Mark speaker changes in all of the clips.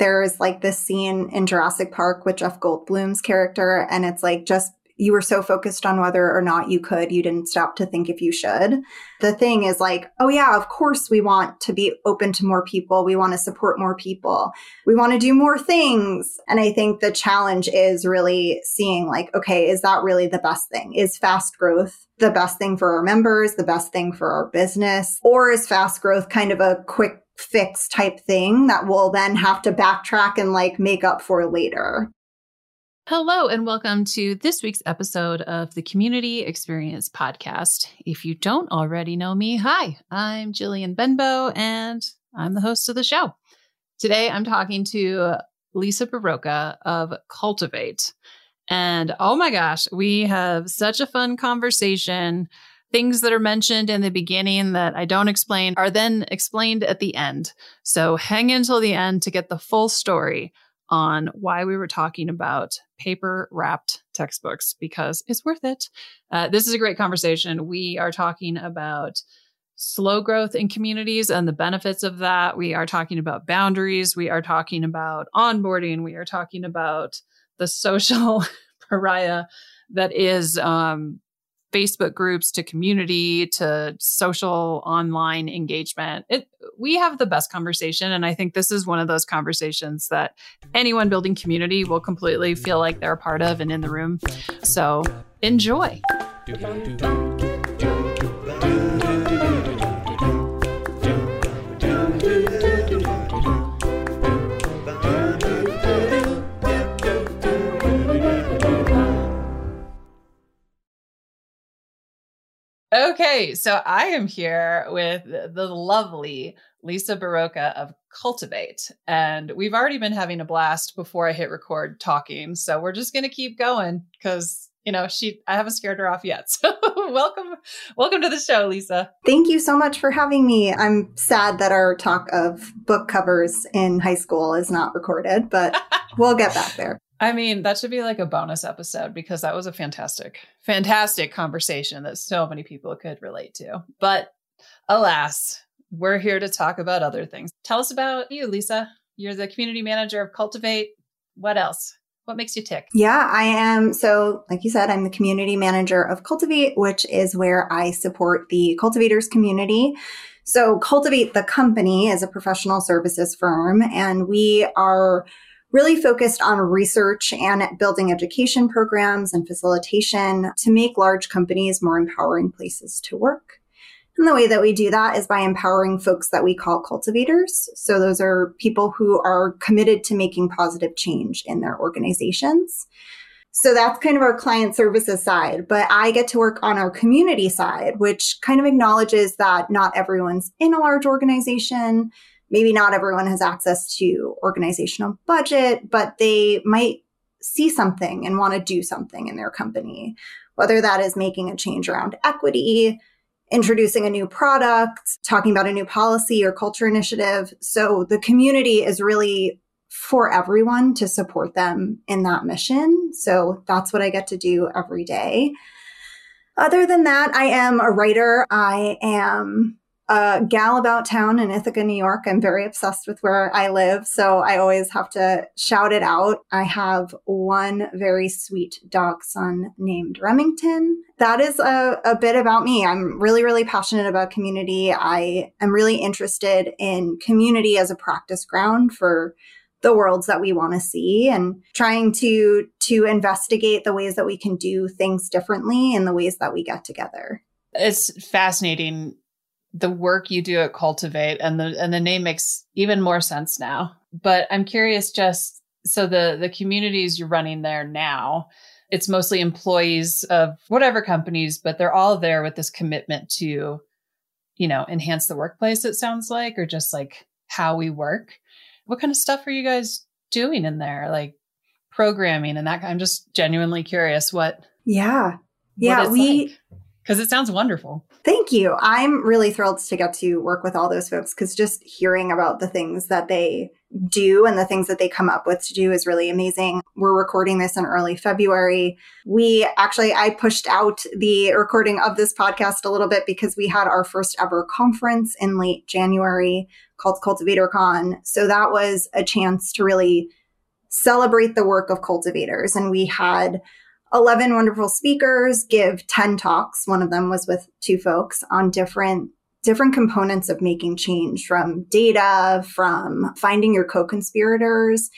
Speaker 1: there's like this scene in Jurassic Park with Jeff Goldblum's character, and it's like just you were so focused on whether or not you could, you didn't stop to think if you should. The thing is like, oh yeah, of course we want to be open to more people. We want to support more people. We want to do more things. And I think the challenge is really seeing like, okay, is that really the best thing? Is fast growth the best thing for our members, the best thing for our business? Or is fast growth kind of a quick fix type thing that we'll then have to backtrack and like make up for later.
Speaker 2: Hello, and welcome to this week's episode of the Community Experience Podcast. If you don't already know me, hi, I'm Jillian Benbow, and I'm the host of the show. Today, I'm talking to Lisa Barroca of Cultivate. And oh my gosh, we have such a fun conversation things that are mentioned in the beginning that I don't explain are then explained at the end. So hang until the end to get the full story on why we were talking about paper wrapped textbooks because it's worth it. Uh, this is a great conversation. We are talking about slow growth in communities and the benefits of that. We are talking about boundaries. We are talking about onboarding. We are talking about the social pariah that is um, Facebook groups to community to social online engagement. It, we have the best conversation. And I think this is one of those conversations that anyone building community will completely feel like they're a part of and in the room. So enjoy. Okay, so I am here with the lovely Lisa Barroca of Cultivate. And we've already been having a blast before I hit record talking. So we're just going to keep going because you know she i haven't scared her off yet so welcome welcome to the show lisa
Speaker 1: thank you so much for having me i'm sad that our talk of book covers in high school is not recorded but we'll get back there
Speaker 2: I mean, that should be like a bonus episode because that was a fantastic, fantastic conversation that so many people could relate to. But alas, we're here to talk about other things. Tell us about you, Lisa. You're the community manager of Cultivate. What else? What makes you tick?
Speaker 1: Yeah, I am. So, like you said, I'm the community manager of Cultivate, which is where I support the cultivators community. So, Cultivate, the company, is a professional services firm, and we are really focused on research and building education programs and facilitation to make large companies more empowering places to work. And the way that we do that is by empowering folks that we call cultivators. So those are people who are committed to making positive change in their organizations. So that's kind of our client services side. But I get to work on our community side, which kind of acknowledges that not everyone's in a large organization. Maybe not everyone has access to organizational budget, but they might see something and want to do something in their company, whether that is making a change around equity, introducing a new product, talking about a new policy or culture initiative. So the community is really for everyone to support them in that mission. So that's what I get to do every day. Other than that, I am a writer. I am a gal about town in Ithaca, New York. I'm very obsessed with where I live, so I always have to shout it out. I have one very sweet dog son named Remington. That is a, a bit about me. I'm really, really passionate about community. I am really interested in community as a practice ground for the worlds that we want to see and trying to to investigate the ways that we can do things differently and the ways that we get together.
Speaker 2: It's fascinating the work you do at Cultivate and the and the name makes even more sense now. But I'm curious just so the the communities you're running there now, it's mostly employees of whatever companies, but they're all there with this commitment to, you know, enhance the workplace, it sounds like, or just like how we work. What kind of stuff are you guys doing in there? Like programming and that I'm just genuinely curious what
Speaker 1: Yeah. Yeah, we
Speaker 2: like because it sounds wonderful.
Speaker 1: Thank you. I'm really thrilled to get to work with all those folks because just hearing about the things that they do and the things that they come up with to do is really amazing. We're recording this in early February. We actually, I pushed out the recording of this podcast a little bit because we had our first ever conference in late January called Cultivator Con. So that was a chance to really celebrate the work of cultivators. And we had 11 wonderful speakers give 10 talks. One of them was with two folks on different different components of making change from data, from finding your co-conspirators.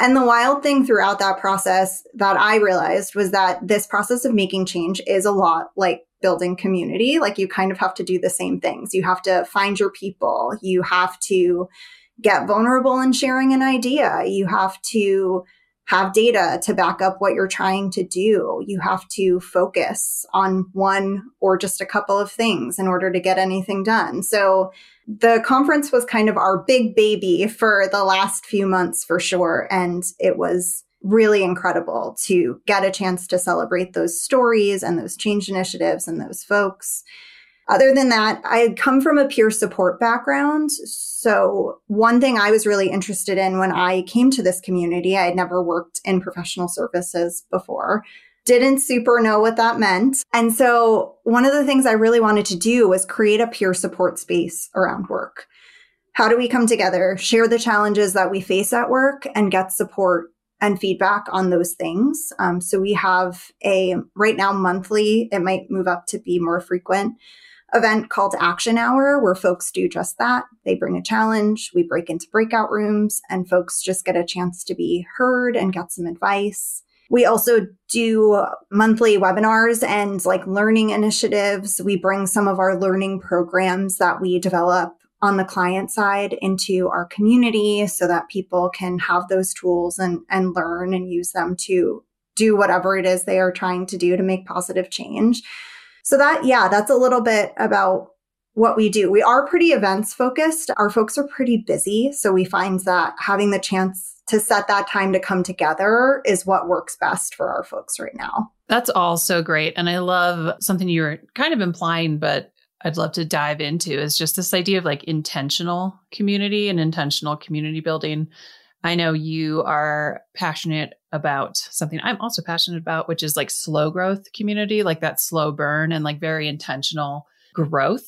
Speaker 1: And the wild thing throughout that process that I realized was that this process of making change is a lot like building community. Like you kind of have to do the same things. You have to find your people. You have to get vulnerable in sharing an idea. You have to have data to back up what you're trying to do. You have to focus on one or just a couple of things in order to get anything done. So the conference was kind of our big baby for the last few months for sure. And it was really incredible to get a chance to celebrate those stories and those change initiatives and those folks. Other than that, I had come from a peer support background. So, one thing I was really interested in when I came to this community, I had never worked in professional services before, didn't super know what that meant. And so, one of the things I really wanted to do was create a peer support space around work. How do we come together, share the challenges that we face at work, and get support and feedback on those things? Um, so, we have a right now monthly, it might move up to be more frequent event called Action Hour, where folks do just that. They bring a challenge, we break into breakout rooms, and folks just get a chance to be heard and get some advice. We also do monthly webinars and like learning initiatives. We bring some of our learning programs that we develop on the client side into our community so that people can have those tools and, and learn and use them to do whatever it is they are trying to do to make positive change. So that, yeah, that's a little bit about what we do. We are pretty events focused. Our folks are pretty busy. So we find that having the chance to set that time to come together is what works best for our folks right now.
Speaker 2: That's all so great. And I love something you were kind of implying, but I'd love to dive into is just this idea of like intentional community and intentional community building. I know you are passionate about something I'm also passionate about, which is like slow growth community, like that slow burn and like very intentional growth.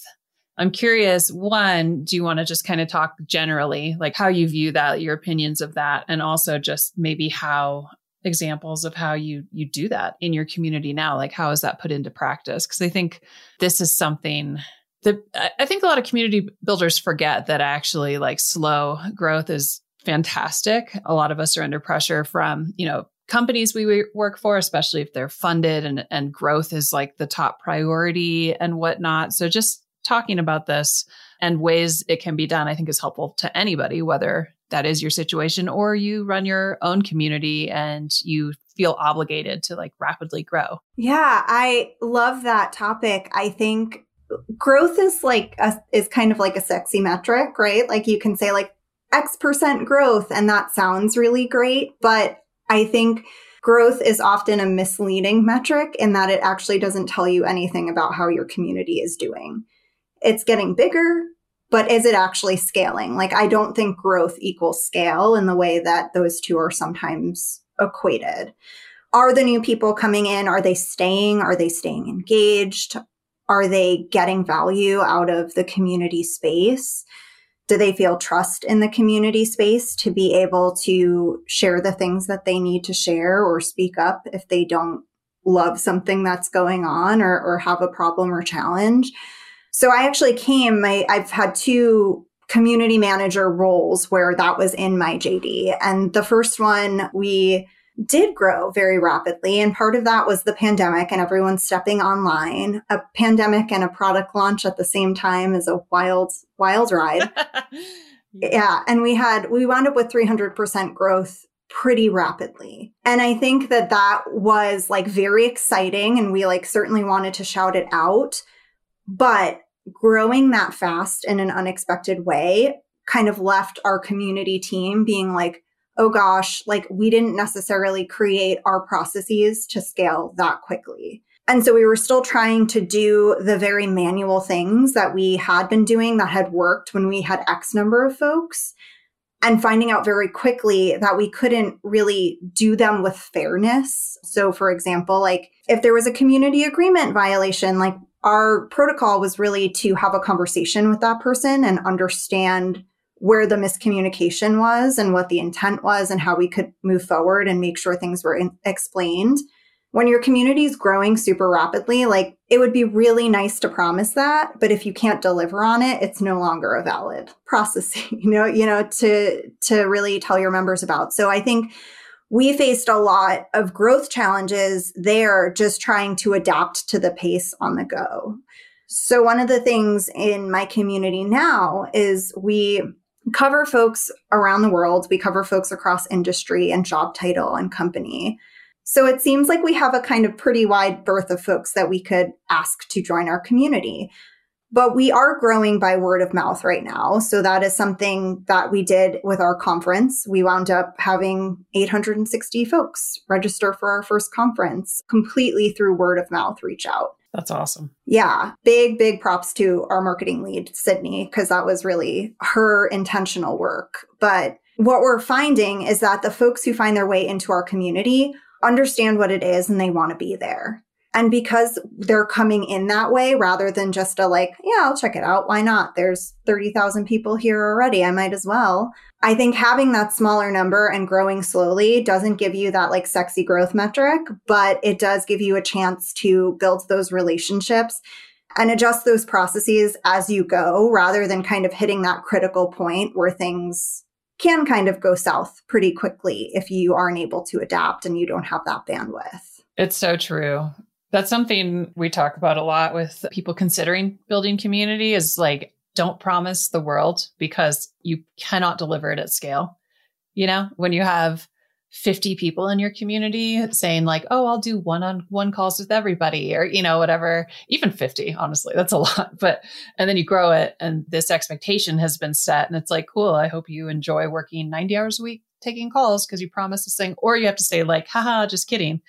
Speaker 2: I'm curious, one, do you want to just kind of talk generally, like how you view that, your opinions of that, and also just maybe how examples of how you you do that in your community now like how is that put into practice because i think this is something that i think a lot of community builders forget that actually like slow growth is fantastic. A lot of us are under pressure from, you know, companies we work for, especially if they're funded and, and growth is like the top priority and whatnot. So just talking about this and ways it can be done, I think is helpful to anybody, whether that is your situation, or you run your own community and you feel obligated to like rapidly grow.
Speaker 1: Yeah, I love that topic. I think growth is like a, is kind of like a sexy metric, right? Like you can say like X percent growth and that sounds really great, but I think growth is often a misleading metric in that it actually doesn't tell you anything about how your community is doing. It's getting bigger, but is it actually scaling? Like, I don't think growth equals scale in the way that those two are sometimes equated. Are the new people coming in? Are they staying? Are they staying engaged? Are they getting value out of the community space? Do they feel trust in the community space to be able to share the things that they need to share or speak up if they don't love something that's going on or, or have a problem or challenge? So I actually came, I, I've had two community manager roles where that was in my JD. And the first one, we did grow very rapidly. And part of that was the pandemic and everyone stepping online. A pandemic and a product launch at the same time is a wild, wild ride. yeah. And we had, we wound up with 300% growth pretty rapidly. And I think that that was like very exciting. And we like certainly wanted to shout it out. But growing that fast in an unexpected way kind of left our community team being like, oh gosh, like we didn't necessarily create our processes to scale that quickly. And so we were still trying to do the very manual things that we had been doing that had worked when we had X number of folks and finding out very quickly that we couldn't really do them with fairness. So, for example, like if there was a community agreement violation, like our protocol was really to have a conversation with that person and understand where the miscommunication was and what the intent was and how we could move forward and make sure things were in- explained. When your community is growing super rapidly, like it would be really nice to promise that, but if you can't deliver on it, it's no longer a valid process, you know, you know, to to really tell your members about. So I think we faced a lot of growth challenges there just trying to adapt to the pace on the go. So one of the things in my community now is we cover folks around the world. We cover folks across industry and job title and company. So it seems like we have a kind of pretty wide berth of folks that we could ask to join our community. But we are growing by word of mouth right now. So that is something that we did with our conference. We wound up having 860 folks register for our first conference completely through word of mouth reach out.
Speaker 2: That's awesome.
Speaker 1: Yeah. Big, big props to our marketing lead, Sydney, because that was really her intentional work. But what we're finding is that the folks who find their way into our community understand what it is and they want to be there. And because they're coming in that way rather than just a like, yeah, I'll check it out. Why not? There's 30,000 people here already. I might as well. I think having that smaller number and growing slowly doesn't give you that like sexy growth metric, but it does give you a chance to build those relationships and adjust those processes as you go rather than kind of hitting that critical point where things can kind of go south pretty quickly if you aren't able to adapt and you don't have that bandwidth.
Speaker 2: It's so true. That's something we talk about a lot with people considering building community is like, don't promise the world because you cannot deliver it at scale. You know, when you have 50 people in your community saying like, oh, I'll do one on one calls with everybody or, you know, whatever, even 50, honestly, that's a lot. But, and then you grow it and this expectation has been set and it's like, cool, I hope you enjoy working 90 hours a week taking calls because you promised this thing. Or you have to say like, haha, just kidding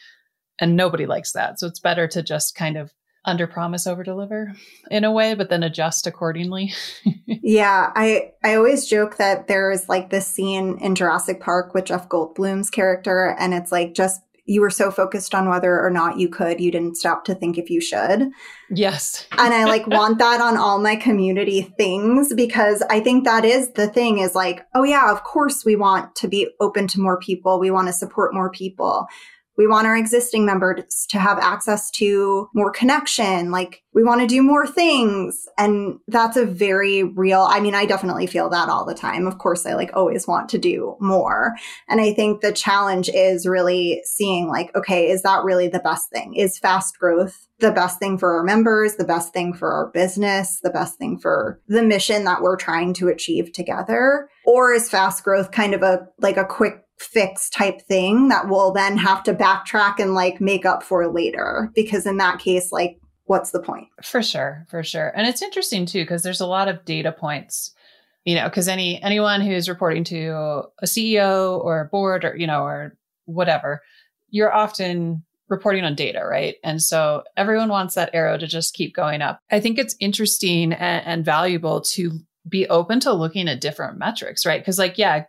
Speaker 2: and nobody likes that. So it's better to just kind of under promise over deliver in a way but then adjust accordingly.
Speaker 1: Yeah i i always joke that there's like this scene in jurassic park with jeff goldblum's character and it's like just you were so focused on whether or not you could you didn't stop to think if you should.
Speaker 2: Yes.
Speaker 1: And i like want that on all my community things because i think that is the thing is like oh yeah of course we want to be open to more people. We want to support more people We want our existing members to have access to more connection. Like we want to do more things. And that's a very real, I mean, I definitely feel that all the time. Of course, I like always want to do more. And I think the challenge is really seeing like, okay, is that really the best thing? Is fast growth the best thing for our members, the best thing for our business, the best thing for the mission that we're trying to achieve together? Or is fast growth kind of a like a quick fix type thing that we'll then have to backtrack and like make up for later. Because in that case, like, what's the point?
Speaker 2: For sure, for sure. And it's interesting too, because there's a lot of data points, you know, because any anyone who's reporting to a CEO or a board or, you know, or whatever, you're often reporting on data, right? And so everyone wants that arrow to just keep going up. I think it's interesting and, and valuable to be open to looking at different metrics, right? Because, like, yeah,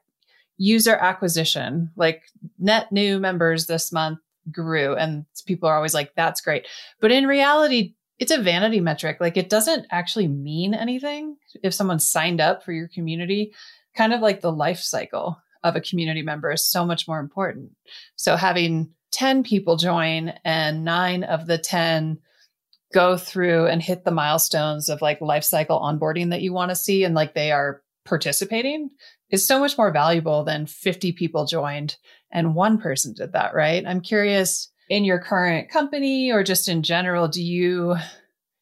Speaker 2: user acquisition, like net new members this month grew and people are always like that's great. But in reality, it's a vanity metric. Like it doesn't actually mean anything if someone signed up for your community. Kind of like the life cycle of a community member is so much more important. So having 10 people join and 9 of the 10 go through and hit the milestones of like life cycle onboarding that you want to see and like they are participating is so much more valuable than 50 people joined and one person did that, right? I'm curious in your current company or just in general, do you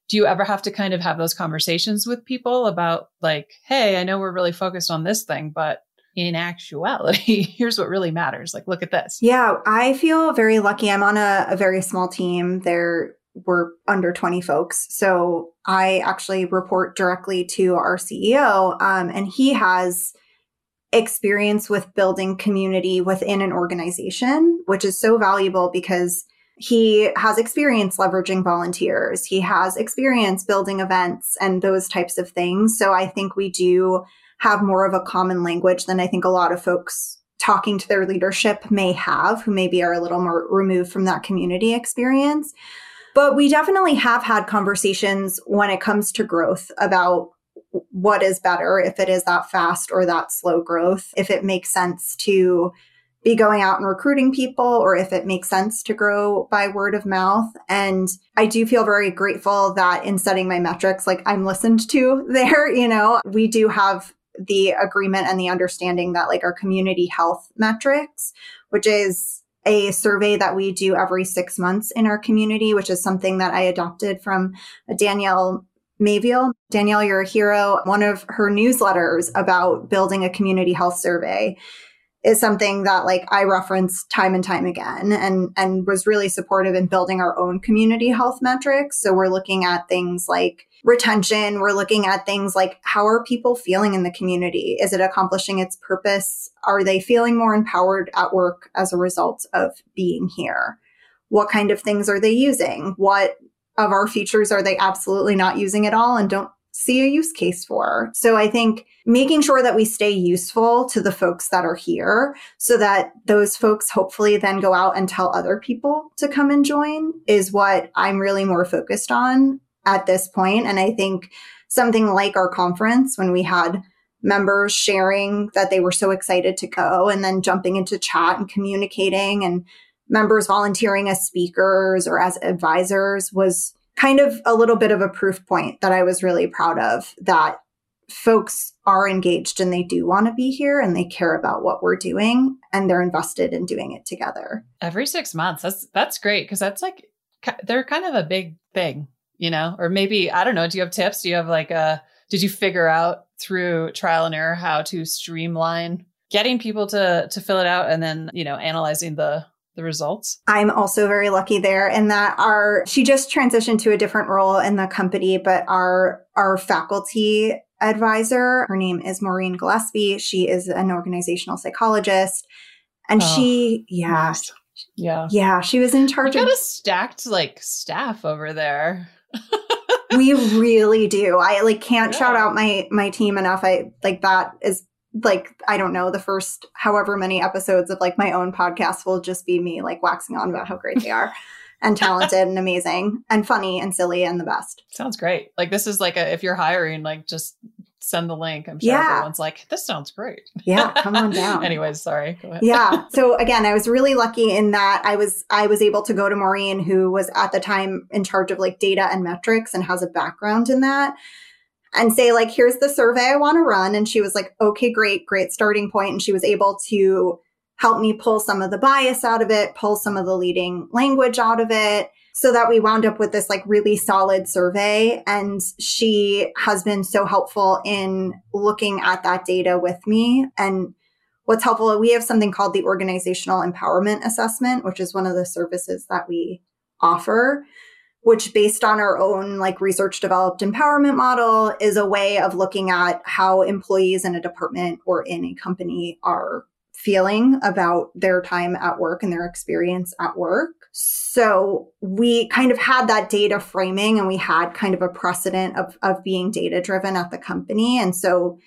Speaker 2: do you ever have to kind of have those conversations with people about like, hey, I know we're really focused on this thing, but in actuality, here's what really matters. Like, look at this.
Speaker 1: Yeah, I feel very lucky. I'm on a, a very small team. There were under 20 folks. So I actually report directly to our CEO, um, and he has experience with building community within an organization, which is so valuable because he has experience leveraging volunteers. He has experience building events and those types of things. So I think we do have more of a common language than I think a lot of folks talking to their leadership may have, who maybe are a little more removed from that community experience. But we definitely have had conversations when it comes to growth about what is better, if it is that fast or that slow growth, if it makes sense to be going out and recruiting people or if it makes sense to grow by word of mouth. And I do feel very grateful that in setting my metrics, like I'm listened to there, you know, we do have the agreement and the understanding that like our community health metrics, which is a survey that we do every six months in our community, which is something that I adopted from Danielle Maveal. Danielle, you're a hero. One of her newsletters about building a community health survey is something that like I reference time and time again and and was really supportive in building our own community health metrics. So we're looking at things like retention, we're looking at things like how are people feeling in the community? Is it accomplishing its purpose? Are they feeling more empowered at work as a result of being here? What kind of things are they using? What of our features are they absolutely not using at all and don't see a use case for. So I think making sure that we stay useful to the folks that are here so that those folks hopefully then go out and tell other people to come and join is what I'm really more focused on at this point. And I think something like our conference when we had members sharing that they were so excited to go and then jumping into chat and communicating and members volunteering as speakers or as advisors was kind of a little bit of a proof point that I was really proud of that folks are engaged and they do want to be here and they care about what we're doing and they're invested in doing it together.
Speaker 2: Every 6 months. That's that's great because that's like they're kind of a big thing, you know? Or maybe I don't know, do you have tips? Do you have like a did you figure out through trial and error how to streamline getting people to to fill it out and then, you know, analyzing the the results?
Speaker 1: I'm also very lucky there in that our she just transitioned to a different role in the company, but our our faculty advisor, her name is Maureen Gillespie. She is an organizational psychologist. And oh, she, yeah. Nice.
Speaker 2: Yeah.
Speaker 1: Yeah. She was in charge
Speaker 2: you
Speaker 1: of
Speaker 2: a stacked like staff over there.
Speaker 1: we really do. I like can't yeah. shout out my my team enough. I like that is like I don't know the first however many episodes of like my own podcast will just be me like waxing on about how great they are and talented and amazing and funny and silly and the best.
Speaker 2: Sounds great. Like this is like a if you're hiring like just send the link. I'm sure
Speaker 1: Yeah.
Speaker 2: everyone's like, this sounds great.
Speaker 1: Yeah, come on down.
Speaker 2: Anyways, sorry. Go ahead.
Speaker 1: yeah. So again, I was really lucky in that I was I was able to go to Maureen, who was at the time in charge of like data and metrics and has a background in that, and say like, here's the survey I want to run. And she was like, okay, great, great starting point. And she was able to help me pull some of the bias out of it, pull some of the leading language out of it. So that we wound up with this like really solid survey. And she has been so helpful in looking at that data with me and what's helpful we have something called the organizational empowerment assessment which is one of the services that we offer which based on our own like research developed empowerment model is a way of looking at how employees in a department or in a company are feeling about their time at work and their experience at work. So we kind of had that data framing and we had kind of a precedent of, of being data driven at the company. And so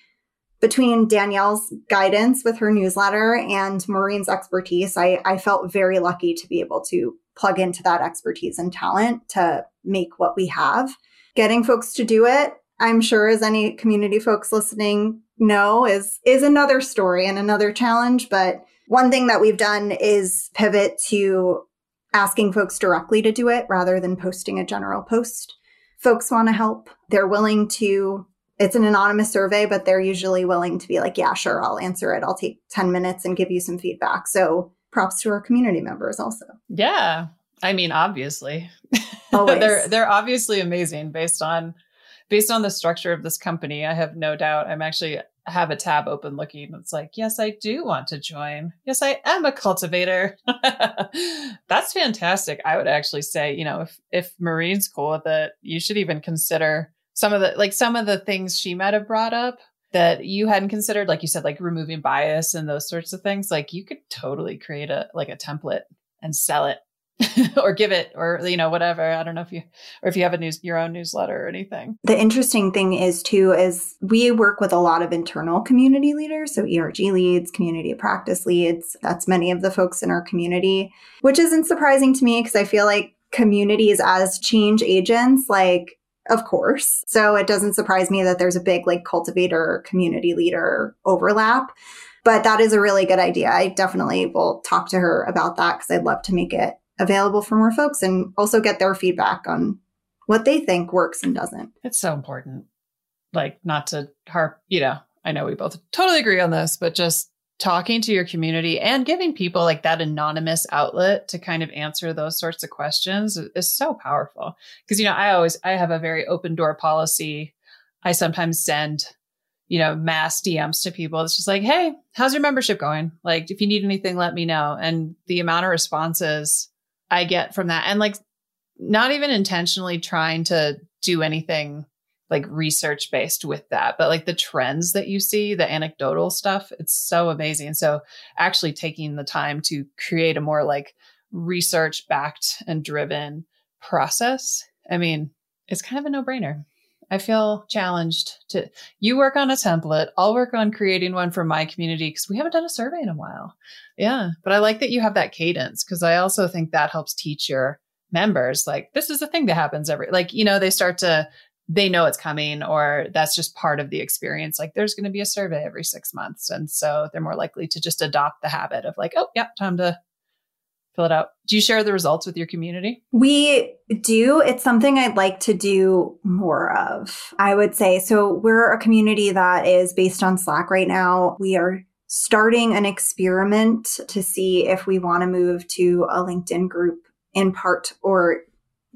Speaker 1: between Danielle's guidance with her newsletter and Maureen's expertise, I, I felt very lucky to be able to plug into that expertise and talent to make what we have. Getting folks to do it, I'm sure as any community folks listening know, is is another story and another challenge. But one thing that we've done is pivot to asking folks directly to do it rather than posting a general post. Folks want to help. They're willing to it's an anonymous survey, but they're usually willing to be like, yeah, sure, I'll answer it. I'll take 10 minutes and give you some feedback. So props to our community members also.
Speaker 2: Yeah. I mean, obviously. They're they're obviously amazing based on based on the structure of this company. I have no doubt. I'm actually have a tab open looking. It's like, yes, I do want to join. Yes, I am a cultivator. That's fantastic. I would actually say, you know, if if Maureen's cool with it, you should even consider some of the like some of the things she might have brought up that you hadn't considered like you said like removing bias and those sorts of things like you could totally create a like a template and sell it or give it or you know whatever i don't know if you or if you have a news your own newsletter or anything
Speaker 1: The interesting thing is too is we work with a lot of internal community leaders, so ERG leads, community practice leads. That's many of the folks in our community, which isn't surprising to me because I feel like communities as change agents like of course. So it doesn't surprise me that there's a big like cultivator community leader overlap. But that is a really good idea. I definitely will talk to her about that because I'd love to make it available for more folks and also get their feedback on what they think works and doesn't.
Speaker 2: it's so important like not to harp you know i know we both totally agree on this but just talking to your community and giving people like that anonymous outlet to kind of answer those sorts of questions is, so powerful. Because you know i always i have a very open door policy. I sometimes send you know mass dms to people. It's just like hey how's your membership going? Like if you need anything let me know. And the amount of responses i get from that and like not even intentionally trying to do anything like research based with that. But like the trends that you see the anecdotal stuff it's so amazing. So actually taking the time to create a more like research backed and driven process i mean it's kind of a no brainer i feel challenged to you work on a template i'll work on creating one for my community because we haven't done a survey in a while. Yeah but i like that you have that cadence because i also think that helps teach your members like this is a thing that happens every like you know they start to they know it's coming or that's just part of the experience like there's going to be a survey every six months and so they're more likely to just adopt the habit of like oh yeah time to fill it out do you share the results with your community
Speaker 1: We do. It's something I'd like to do more of, I would say. So we're a community that is based on Slack right now. We are starting an experiment to see if we want to move to a LinkedIn group in part or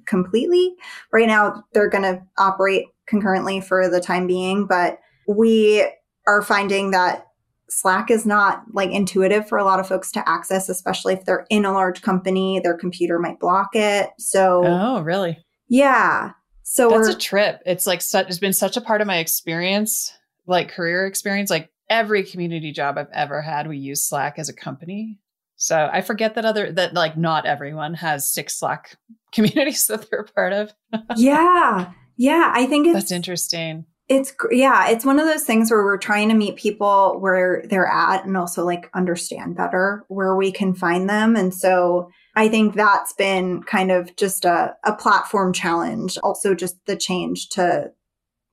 Speaker 1: completely. Right now, they're going to operate concurrently for the time being, but we are finding that Slack is not like intuitive for a lot of folks to access, especially if they're in a large company. Their computer might block it. So,
Speaker 2: oh really
Speaker 1: yeah. So
Speaker 2: that's a trip it's like such it's been such a part of my experience like career experience like every community job i've ever had we use slack as a company so i forget that other that like not everyone has six slack communities that they're a part of
Speaker 1: yeah. Yeah. I think it's
Speaker 2: that's interesting
Speaker 1: It's yeah, it's one of those things where we're trying to meet people where they're at and also like understand better where we can find them. And so I think that's been kind of just a, a platform challenge. Also just the change to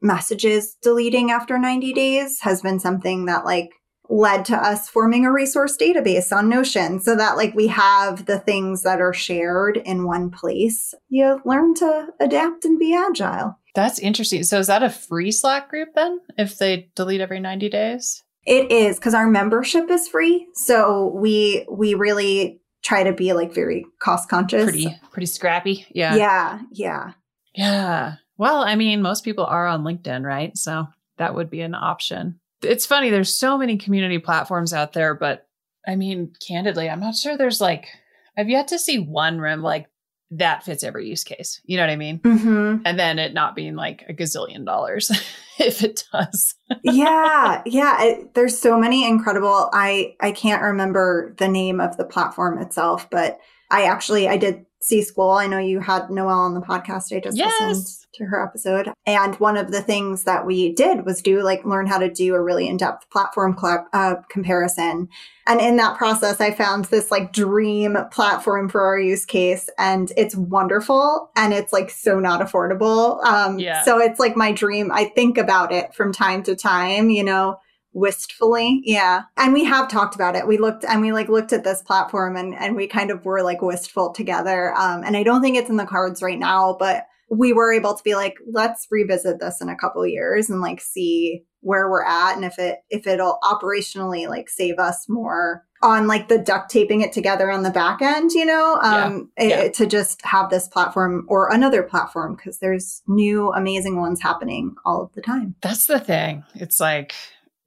Speaker 1: messages deleting after 90 days has been something that like led to us forming a resource database on Notion so that like we have the things that are shared in one place. You learn to adapt and be agile.
Speaker 2: That's interesting. So is that a free Slack group then if they delete every 90 days?
Speaker 1: It is cuz our membership is free. So we we really try to be like very cost conscious.
Speaker 2: Pretty pretty scrappy. Yeah.
Speaker 1: Yeah, yeah.
Speaker 2: Yeah. Well, I mean, most people are on LinkedIn, right? So that would be an option. It's funny, there's so many community platforms out there, but I mean, candidly, I'm not sure there's like, I've yet to see one room like that fits every use case. You know what I mean?
Speaker 1: Mm-hmm.
Speaker 2: And then it not being like a gazillion dollars if it does.
Speaker 1: yeah, yeah. It, there's so many incredible. I I can't remember the name of the platform itself, but I actually I did see Skool. I know you had Noelle on the podcast. I just
Speaker 2: Yes.
Speaker 1: listened to her episode. And one of the things that we did was do like learn how to do a really in-depth platform cl- uh, comparison. And in that process, I found this like dream platform for our use case and it's wonderful and it's like so not affordable. Um,
Speaker 2: Yeah.
Speaker 1: so it's like my dream. I think about it from time to time, you know, wistfully. Yeah. And we have talked about it. We looked and we like looked at this platform and and we kind of were like wistful together. Um and i don't think it's in the cards right now but we were able to be like let's revisit this in a couple years and like see where we're at and if it if it'll operationally like save us more on like the duct taping it together on the back end you know? Um it-
Speaker 2: yeah.
Speaker 1: to just have this platform or another platform because there's new amazing ones happening all of the time.
Speaker 2: That's the thing. It's like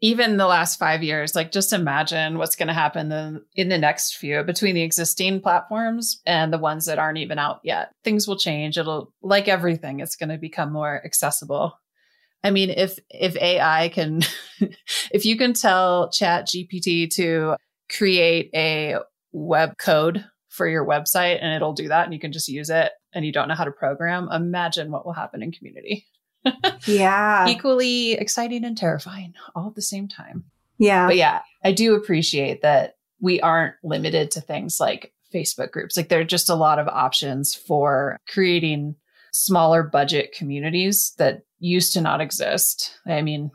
Speaker 2: even the last five years, like just imagine what's going to happen in, in the next few between the existing platforms and the ones that aren't even out yet. Things will change. It'll like everything, it's going to become more accessible. I mean, if if AI can, if you can tell Chat GPT to create a web code for your website and it'll do that, and you can just use it, and you don't know how to program, imagine what will happen in community
Speaker 1: yeah
Speaker 2: equally exciting and terrifying all at the same time.
Speaker 1: yeah
Speaker 2: But yeah, I do appreciate that we aren't limited to things like Facebook groups. Like there are just a lot of options for creating smaller budget communities that used to not exist. I mean,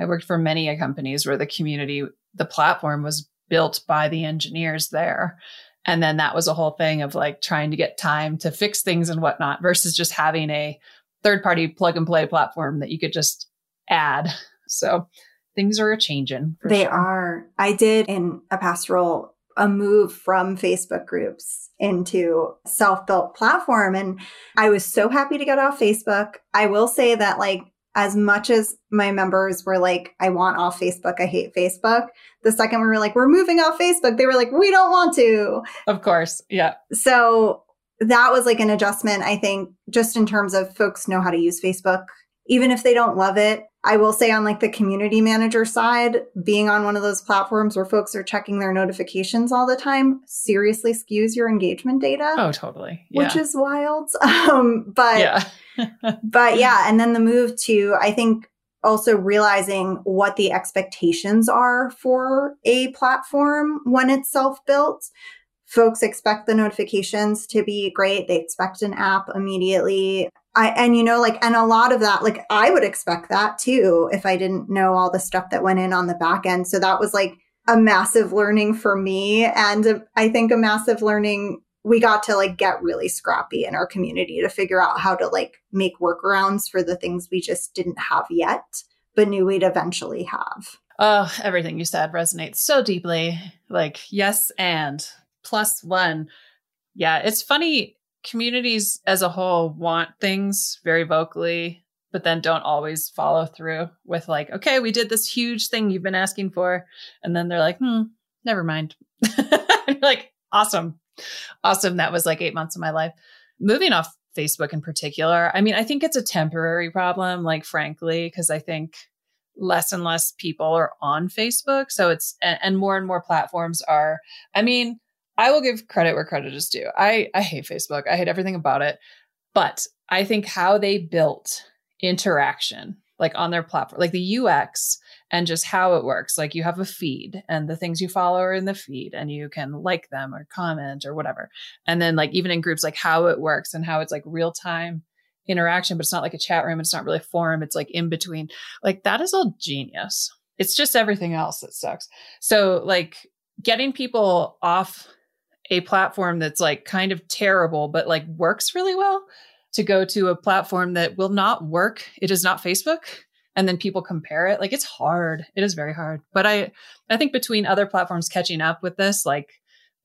Speaker 2: I worked for many companies where the community, the platform was built by the engineers there. And then that was a whole thing of like trying to get time to fix things and whatnot versus just having a third party plug and play platform that you could just add. So things are a changing. for
Speaker 1: They
Speaker 2: sure.
Speaker 1: are. I did in a pastoral a move from Facebook groups into self-built platform and I was so happy to get off Facebook. I will say that like as much as my members were like I want off Facebook, I hate Facebook. The second we were like we're moving off Facebook, they were like we don't want to.
Speaker 2: Of course. Yeah.
Speaker 1: So that was like an adjustment, I think, just in terms of folks know how to use Facebook, even if they don't love it. I will say, on like the community manager side, being on one of those platforms where folks are checking their notifications all the time seriously skews your engagement data,
Speaker 2: Oh, totally. Yeah.
Speaker 1: which is wild. Um, but
Speaker 2: yeah.
Speaker 1: but yeah, and then the move to, I think, also realizing what the expectations are for a platform when it's self built. Folks expect the notifications to be great. They expect an app immediately. I, and you know, like, and a lot of that, like, I would expect that too if I didn't know all the stuff that went in on the back end. So that was like a massive learning for me. And I think a massive learning we got to like get really scrappy in our community to figure out how to like make workarounds for the things we just didn't have yet, but knew we'd eventually have.
Speaker 2: Oh, everything you said resonates so deeply. Like, yes, and plus one. Yeah, it's funny. Communities as a whole want things very vocally, but then don't always follow through with, like, okay, we did this huge thing you've been asking for. And then they're like, hmm, never mind. Like, awesome. Awesome. That was like eight months of my life. Moving off Facebook in particular, I mean, I think it's a temporary problem, like, frankly, because I think less and less people are on Facebook. So it's, and, and more and more platforms are, I mean, I will give credit where credit is due. I, I hate Facebook. I hate everything about it. But I think how they built interaction, like on their platform, like the UX and just how it works. Like you have a feed and the things you follow are in the feed and you can like them or comment or whatever. And then like even in groups, like how it works and how it's like real time interaction, but it's not like a chat room. It's not really a forum. It's like in between. Like that is all genius. It's just everything else that sucks. So like getting people off a platform that's like kind of terrible, but like works really well to go to a platform that will not work. It is not Facebook. And then people compare it. Like it's hard. It is very hard. But I, I think between other platforms catching up with this, like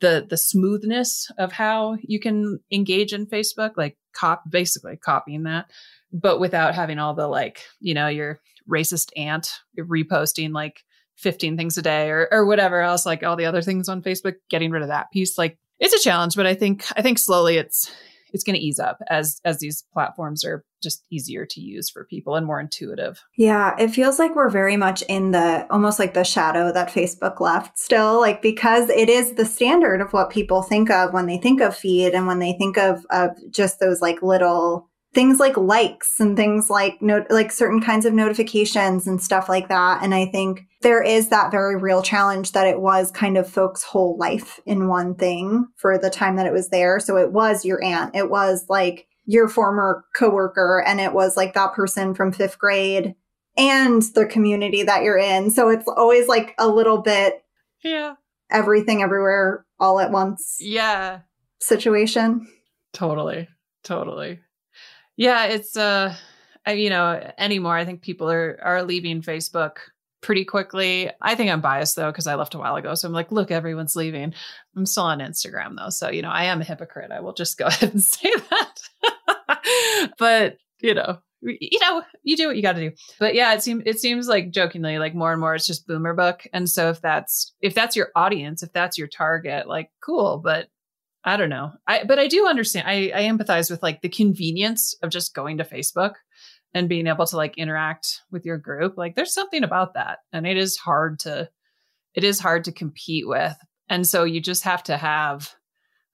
Speaker 2: the, the smoothness of how you can engage in Facebook, like cop, basically copying that, but without having all the like, you know, your racist aunt reposting like 15 things a day or, or whatever else, like all the other things on Facebook, getting rid of that piece. Like it's a challenge, but I think, I think slowly it's, it's going to ease up as, as these platforms are just easier to use for people and more intuitive.
Speaker 1: Yeah. It feels like we're very much in the almost like the shadow that Facebook left still, like because it is the standard of what people think of when they think of feed and when they think of, of just those like little things like likes and things like note like certain kinds of notifications and stuff like that and i think there is that very real challenge that it was kind of folks whole life in one thing for the time that it was there. So it was your aunt it was like your former coworker and it was like that person from 5th grade and the community that you're in. So it's always like a little bit
Speaker 2: yeah.
Speaker 1: everything everywhere all at once
Speaker 2: yeah.
Speaker 1: situation.
Speaker 2: Totally. Totally. Yeah, it's uh I, you know, anymore I think people are are leaving Facebook pretty quickly. I think I'm biased though because I left a while ago. So I'm like, look, everyone's leaving. I'm still on Instagram though. So, you know, I am a hypocrite. I will just go ahead and say that. but, you know, you know, you do what you got to do. But yeah, it seems it seems like jokingly, like more and more, it's just boomer book. And so if that's if that's your audience, if that's your target, like cool. But I don't know. I but I do understand. I, I empathize with like the convenience of just going to Facebook and being able to like interact with your group. Like there's something about that. And it is hard to it is hard to compete with. And so you just have to have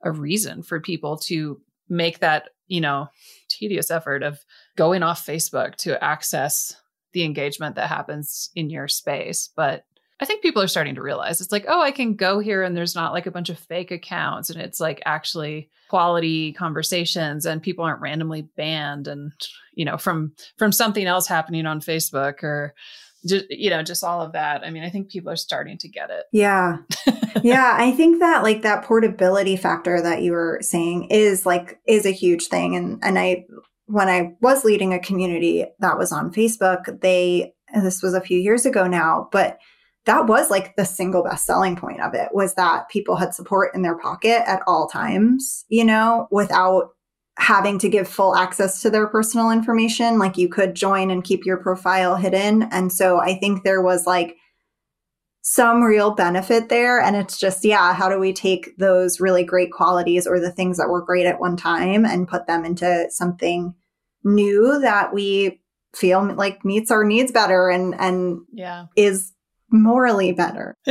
Speaker 2: a reason for people to make that, you know, tedious effort of going off Facebook to access the engagement that happens in your space. But I think people are starting to realize it's like, oh, I can go here and there's not like a bunch of fake accounts and it's like actually quality conversations and people aren't randomly banned and you know from from something else happening on Facebook or just, you know just all of that. I mean, I think people are starting to get it.
Speaker 1: Yeah. yeah, I think that like that portability factor that you were saying is like is a huge thing and and I when I was leading a community that was on Facebook, they this was a few years ago now, but that was like the single best selling point of it was that people had support in their pocket at all times, you know, without having to give full access to their personal information. Like you could join and keep your profile hidden. And so I think there was like some real benefit there. And it's just, yeah, how do we take those really great qualities or the things that were great at one time and put them into something new that we feel like meets our needs better and and
Speaker 2: yeah
Speaker 1: is morally better.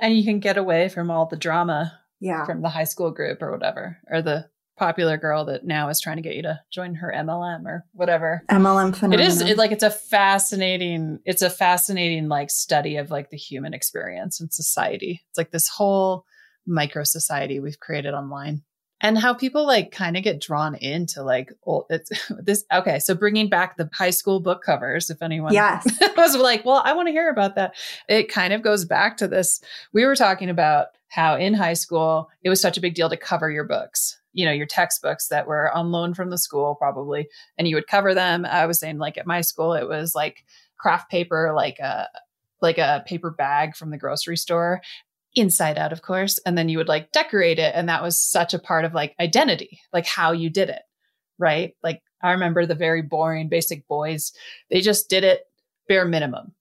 Speaker 2: and you can get away from all the drama
Speaker 1: yeah.
Speaker 2: from the high school group or whatever, or the popular girl that now is trying to get you to join her MLM or whatever.
Speaker 1: MLM phenomenon.
Speaker 2: It is it, like it's a fascinating it's a fascinating like study of like the human experience and society. It's like this whole micro society we've created online and how people like kind of get drawn into like old it's this okay so bringing back the high school book covers if anyone
Speaker 1: yes
Speaker 2: was like well i want to hear about that it kind of goes back to this we were talking about how in high school it was such a big deal to cover your books you know your textbooks that were on loan from the school probably and you would cover them i was saying like at my school it was like craft paper like a like a paper bag from the grocery store inside out, of course. And then you would like decorate it. And that was such a part of like identity, like how you did it. Right. Like I remember the very boring basic boys, they just did it bare minimum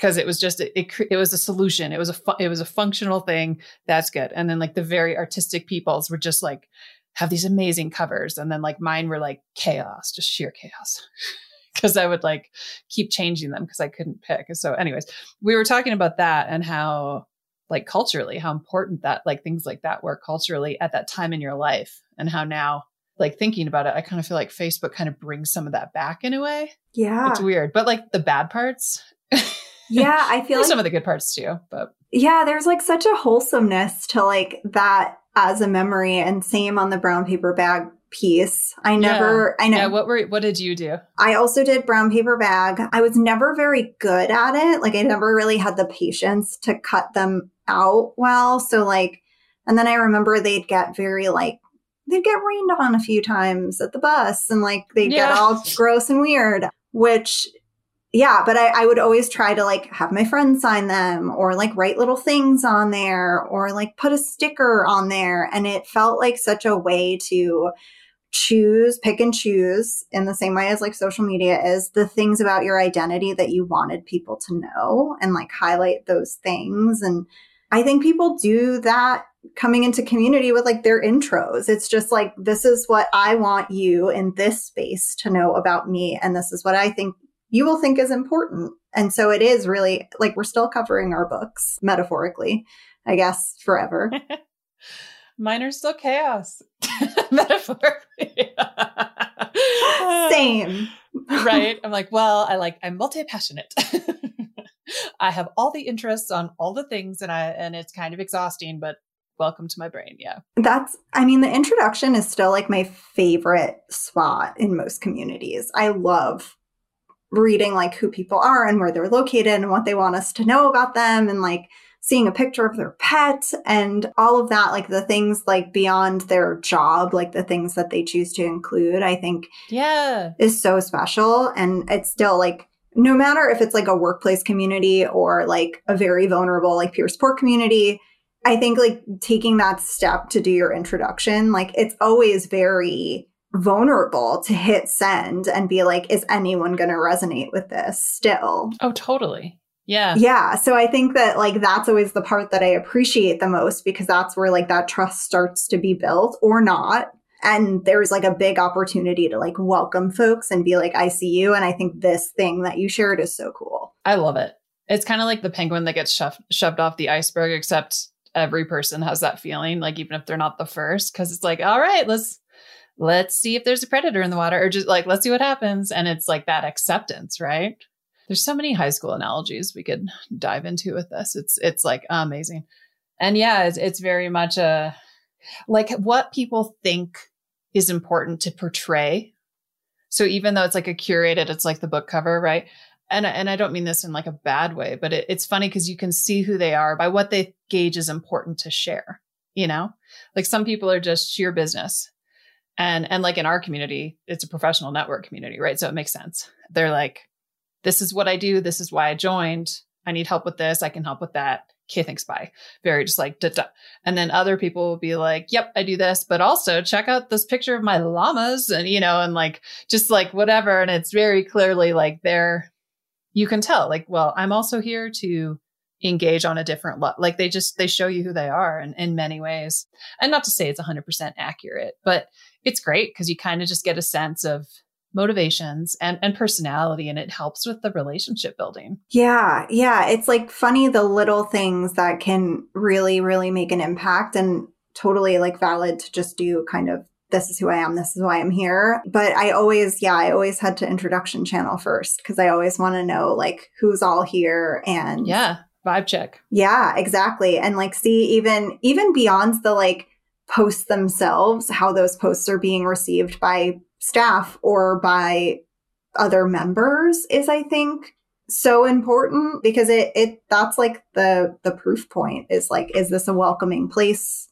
Speaker 2: because it was just, it, it, it, was a solution. It was a, fu- it was a functional thing. That's good. And then like the very artistic peoples were just like, have these amazing covers. And then like mine were like chaos, just sheer chaos. because I would like keep changing them because I couldn't pick. So, anyways, we were talking about that and how like culturally how important that like things like that were culturally at that time in your life and how now like thinking about it i kind of feel like facebook kind of brings some of that back in a way
Speaker 1: yeah
Speaker 2: it's weird but like the bad parts
Speaker 1: yeah i feel like
Speaker 2: some of the good parts too but
Speaker 1: yeah there's like such a wholesomeness to like that as a memory and same on the brown paper bag piece. I never, yeah. I know.
Speaker 2: Yeah, what were, what did you do?
Speaker 1: I also did brown paper bag. I was never very good at it. Like I never really had the patience to cut them out well. So like, and then I remember they'd get very like, they'd get rained on a few times at the bus and like they'd yeah. get all gross and weird, which yeah, but I, I, would always try to like have my friends sign them or like write little things on there or like put a sticker on there. And it felt like such a way to choose, pick and choose in the same way as like social media is the things about your identity that you wanted people to know and like highlight those things. And I think people do that coming into community with like their intros. It's just like, this is what I want you in this space to know about me. And this is what I think you will think is important. And so it is really like we're still covering our books metaphorically, I guess, forever.
Speaker 2: Mine are still chaos, metaphorically.
Speaker 1: Same.
Speaker 2: right. I'm like, well, I like, I'm multi passionate. I have all the interests on all the things and I, and it's kind of exhausting, but welcome to my brain. Yeah.
Speaker 1: That's, I mean, the introduction is still like my favorite spot in most communities. I love reading like who people are and where they're located and what they want us to know about them and like seeing a picture of their pet and all of that like the things like beyond their job like the things that they choose to include i think
Speaker 2: yeah.
Speaker 1: is so special. And it's still like no matter if it's like a workplace community or like a very vulnerable like peer support community i think like taking that step to do your introduction like it's always very vulnerable to hit send and be like, is anyone going to resonate with this still?
Speaker 2: Oh, totally. Yeah.
Speaker 1: Yeah. So I think that like that's always the part that I appreciate the most because that's where like that trust starts to be built or not. And there's like a big opportunity to like welcome folks and be like, I see you. And I think this thing that you shared is so cool.
Speaker 2: I love it. It's kind of like the penguin that gets shoved, shoved off the iceberg, except every person has that feeling, like even if they're not the first, because it's like, all right, let's let's see if there's a predator in the water or just like let's see what happens. And it's like that acceptance right? There's so many high school analogies we could dive into with this. It's it's like amazing. And yeah it's, it's very much a like what people think is important to portray. So even though it's like a curated it's like the book cover right? And and I don't mean this in like a bad way, but it, it's funny because you can see who they are by what they gauge is important to share. You know, like some people are just sheer business, and and like in our community it's a professional network community right? So it makes sense. They're like this is what i do. This is why i joined. I need help with this. I can help with that. Okay thanks bye. Very just like and then other people will be like yep i do this. But also check out this picture of my llamas and you know and like just like whatever. And it's very clearly like they're you can tell like well i'm also here to engage on a different level. Like they just, they show you who they are in, in many ways. And not to say it's 100% accurate, but it's great because you kind of just get a sense of motivations and, and personality and it helps with the relationship building.
Speaker 1: Yeah. Yeah. It's like funny the little things that can really, really make an impact and totally like valid to just do kind of this is who I am, this is why I'm here. But I always, yeah, I always had to introduction channel first because I always want to know like who's all here and
Speaker 2: yeah, vibe check.
Speaker 1: Yeah, exactly. And like see even even beyond the like posts themselves, how those posts are being received by staff or by other members is I think so important because it it that's like the the proof point is like is this a welcoming place?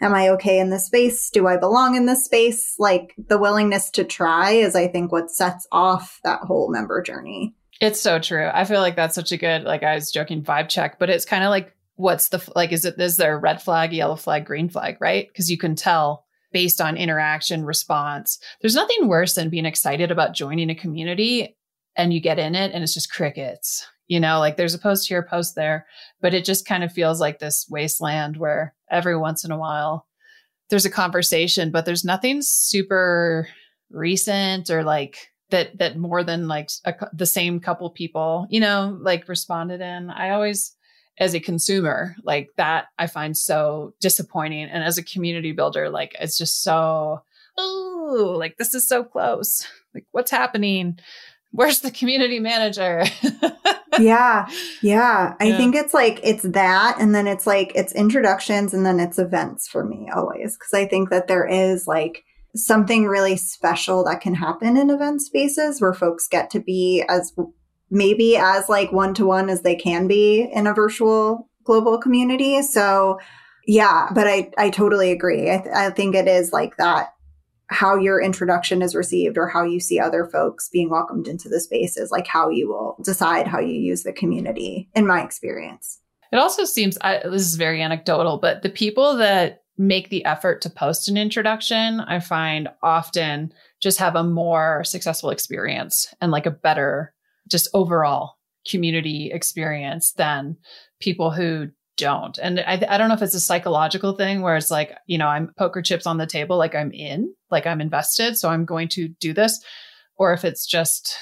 Speaker 1: Am i okay in this space? Do i belong in this space? Like the willingness to try is i think what sets off that whole member journey.
Speaker 2: It's so true. I feel like that's such a good like i was joking vibe check but it's kind of like what's the like is it is there a red flag yellow flag green flag right? Because you can tell based on interaction response. There's nothing worse than being excited about joining a community and you get in it and it's just crickets you know? Like there's a post here post there but it just kind of feels like this wasteland where every once in a while there's a conversation but there's nothing super recent or like that that more than like a, the same couple people you know like responded in. I always as a consumer, like that I find so disappointing. And as a community builder, like it's just so, oh, like this is so close. Like what's happening? Where's the community manager?
Speaker 1: yeah. Yeah. I yeah. think it's like, it's that. And then it's like, it's introductions and then it's events for me always. Cause I think that there is like, something really special that can happen in event spaces where folks get to be as maybe as like one to one as they can be in a virtual global community. So yeah, but I, I totally agree. I, th- I think it is like that how your introduction is received or how you see other folks being welcomed into the space is like how you will decide how you use the community in my experience
Speaker 2: it also seems I, this is very anecdotal but the people that make the effort to post an introduction i find often just have a more successful experience and like a better just overall community experience than people who don't. And I, I don't know if it's a psychological thing where it's like, you know, I'm poker chips on the table, like I'm in, like I'm invested. So I'm going to do this. Or if it's just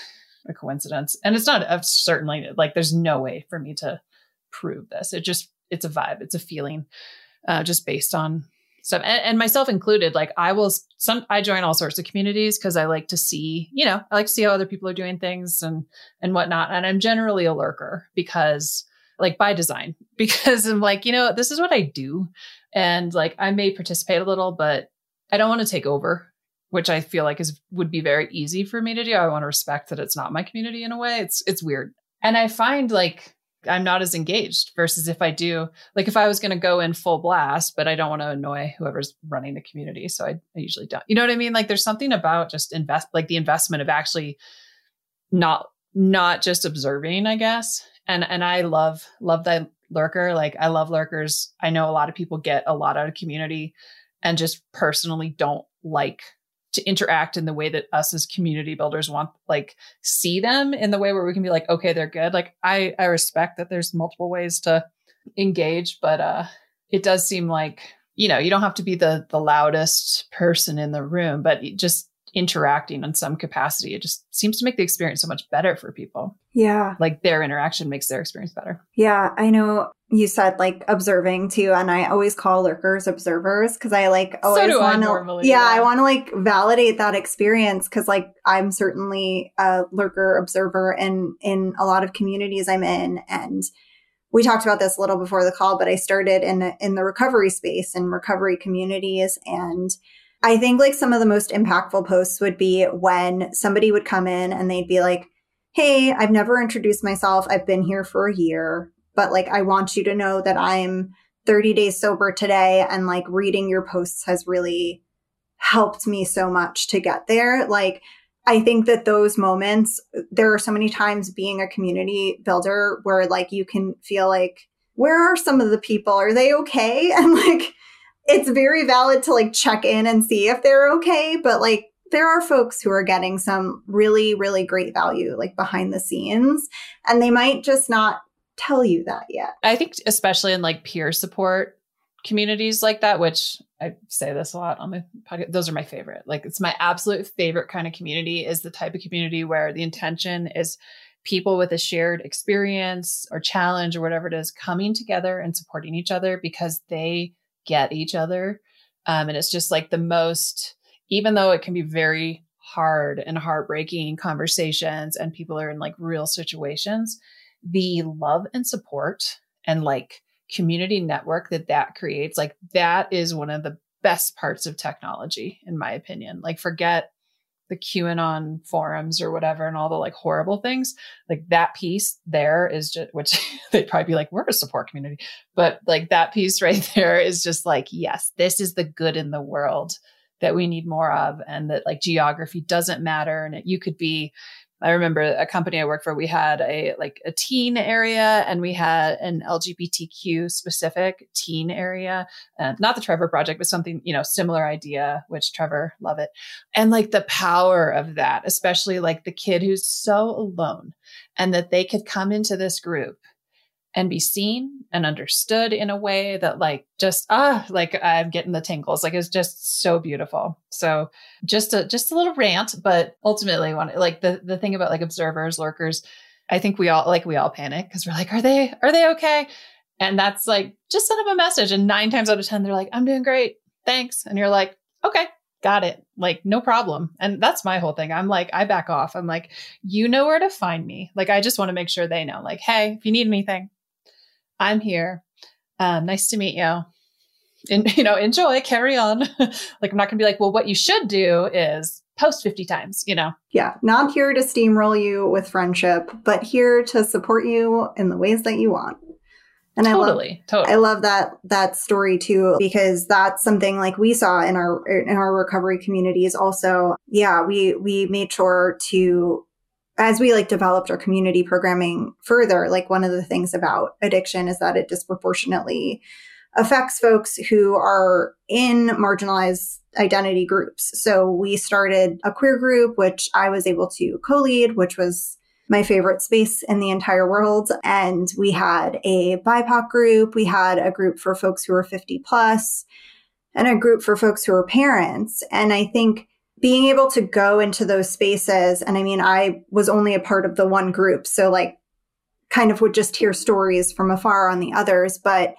Speaker 2: a coincidence. And it's not uh, certainly like there's no way for me to prove this. It just, it's a vibe, it's a feeling uh, just based on stuff. And, and myself included, like I will, some, I join all sorts of communities because I like to see, you know, I like to see how other people are doing things and, and whatnot. And I'm generally a lurker because like by design because I'm like, you know, this is what I do. And like I may participate a little, but I don't want to take over, which I feel like is would be very easy for me to do. I want to respect that it's not my community in a way. It's it's weird. And I find like I'm not as engaged versus if I do, like if I was going to go in full blast, but I don't want to annoy whoever's running the community. So I, I usually don't. You know what I mean? Like there's something about just invest, like the investment of actually not, not just observing, I guess, and and I love love that lurker. Like I love lurkers. I know a lot of people get a lot out of community and just personally don't like to interact in the way that us as community builders want like see them in the way where we can be like okay they're good like i i respect that there's multiple ways to engage but uh it does seem like you know you don't have to be the the loudest person in the room but just interacting in some capacity. It just seems to make the experience so much better for people.
Speaker 1: Yeah.
Speaker 2: Like their interaction makes their experience better.
Speaker 1: Yeah. I know you said like observing too. And I always call lurkers observers because I like always
Speaker 2: so
Speaker 1: want to, yeah, yeah, I want to like validate that experience because like I'm certainly a lurker observer in, in a lot of communities I'm in. And we talked about this a little before the call, but I started in, in the recovery space and recovery communities and I think like some of the most impactful posts would be when somebody would come in and they'd be like, Hey, I've never introduced myself. I've been here for a year, but like, I want you to know that I'm 30 days sober today. And like reading your posts has really helped me so much to get there. Like, I think that those moments, there are so many times being a community builder where like you can feel like, where are some of the people? Are they okay? And like, it's very valid to like check in and see if they're okay, but like there are folks who are getting some really, really great value like behind the scenes, and they might just not tell you that yet.
Speaker 2: I think, especially in like peer support communities like that, which I say this a lot on my podcast, those are my favorite. Like, it's my absolute favorite kind of community is the type of community where the intention is people with a shared experience or challenge or whatever it is coming together and supporting each other because they get each other. Um, and it's just like the most, even though it can be very hard and heartbreaking conversations and people are in like real situations, the love and support and like community network that that creates, like that is one of the best parts of technology, in my opinion. Like, forget the QAnon forums or whatever and all the like horrible things, like that piece there is just, which they'd probably be like, we're a support community. But like that piece right there is just like, yes, this is the good in the world that we need more of. And that like geography doesn't matter. And it, you could be I remember a company I worked for, we had a like a teen area and we had an LGBTQ specific teen area. Uh, not the Trevor Project, but something, you know, similar idea, which Trevor love it. And like the power of that, especially like the kid who's so alone and that they could come into this group and be seen and understood in a way that like just ah like i'm getting the tingles. Like it's just so beautiful. So just a just a little rant but ultimately one like the the thing about like observers lurkers i think we all like we all panic because we're like are they are they okay? And that's like just send them a message and nine times out of ten they're like i'm doing great. Thanks. And you're like okay got it. Like no problem. And that's my whole thing. I'm like i back off. I'm like you know where to find me. Like i just want to make sure they know like hey if you need anything I'm here. Um, nice to meet you. and you know, enjoy, carry on. like I'm not gonna be like, well, what you should do is post 50 times, you know?
Speaker 1: Yeah. Not here to steamroll you with friendship, but here to support you in the ways that you want.
Speaker 2: And totally, I love, totally.
Speaker 1: I love that that story too because that's something like we saw in our in our recovery communities. Also, yeah, we we made sure to as we like developed our community programming further. Like one of the things about addiction is that it disproportionately affects folks who are in marginalized identity groups. So we started a queer group, which I was able to co-lead, which was my favorite space in the entire world. And we had a BIPOC group. We had a group for folks who were 50 plus and a group for folks who are parents. And I think being able to go into those spaces, and I mean, I was only a part of the one group. So like kind of would just hear stories from afar on the others, but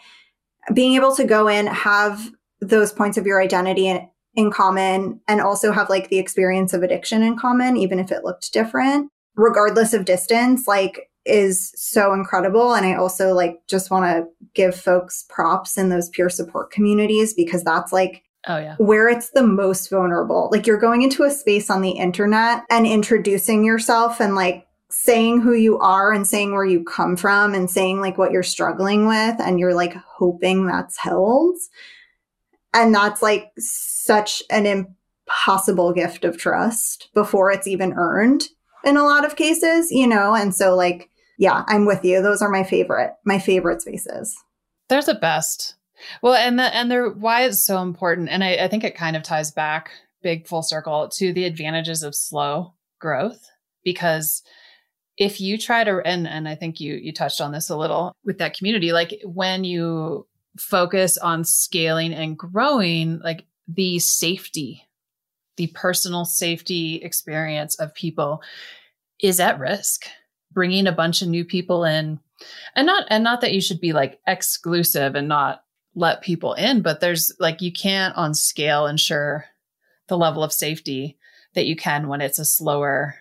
Speaker 1: being able to go in, have those points of your identity in, in common and also have like the experience of addiction in common, even if it looked different, regardless of distance, like is so incredible. And I also like just want to give folks props in those peer support communities because that's like
Speaker 2: Oh, yeah.
Speaker 1: Where it's the most vulnerable. Like you're going into a space on the internet and introducing yourself and like saying who you are and saying where you come from and saying like what you're struggling with and you're like hoping that's held. And that's like such an impossible gift of trust before it's even earned in a lot of cases, you know? And so like, yeah, I'm with you. Those are my favorite, my favorite spaces.
Speaker 2: They're the best. Well, and the, and they're why it's so important. And I, I think it kind of ties back big full circle to the advantages of slow growth because if you try to and and I think you you touched on this a little with that community like when you focus on scaling and growing like the safety the personal safety experience of people is at risk bringing a bunch of new people in and not and not that you should be like exclusive and not let people in but there's like you can't on scale ensure the level of safety that you can when it's a slower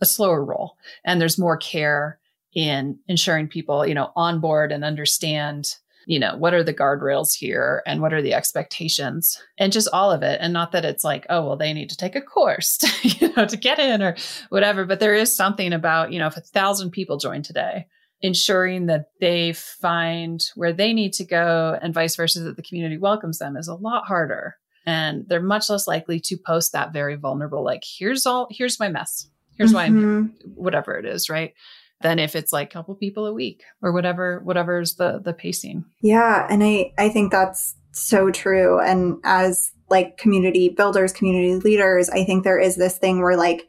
Speaker 2: a slower role and there's more care in ensuring people, you know, on board and understand, you know, what are the guardrails here and what are the expectations and just all of it. And not that it's like, oh, well, they need to take a course, to, you know, to get in or whatever. But there is something about, you know, if a thousand people join today, ensuring that they find where they need to go and vice versa, that the community welcomes them is a lot harder. And they're much less likely to post that very vulnerable, like, here's all, here's my mess here's why mm-hmm. I'm here, whatever it is, right? Than if it's like a couple people a week or whatever, whatever's the the pacing.
Speaker 1: Yeah. And I I think that's so true. And as like community builders, community leaders, I think there is this thing where like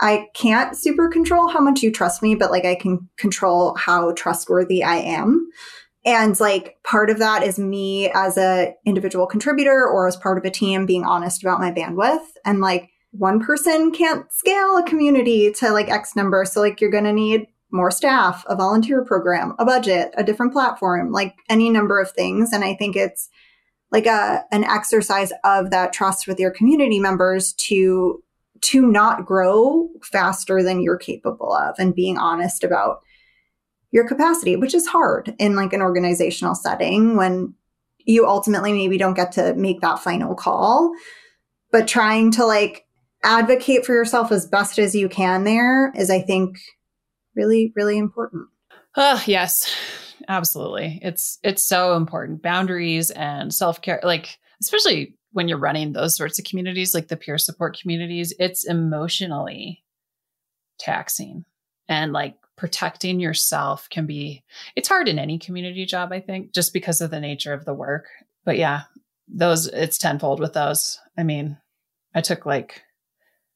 Speaker 1: I can't super control how much you trust me, but like I can control how trustworthy I am. And like part of that is me as a individual contributor or as part of a team being honest about my bandwidth and like one person can't scale a community to like X number. So like you're going to need more staff, a volunteer program, a budget, a different platform, like any number of things. And I think it's like a an exercise of that trust with your community members to to not grow faster than you're capable of and being honest about your capacity, which is hard in like an organizational setting when you ultimately maybe don't get to make that final call. But trying to like advocate for yourself as best as you can there is, I think, really, really important.
Speaker 2: Oh, yes, absolutely. It's it's so important. Boundaries and self care, like especially when you're running those sorts of communities, like the peer support communities, it's emotionally taxing. And like protecting yourself can be it's hard in any community job i think just because of the nature of the work. But yeah those it's tenfold with those. I mean i took like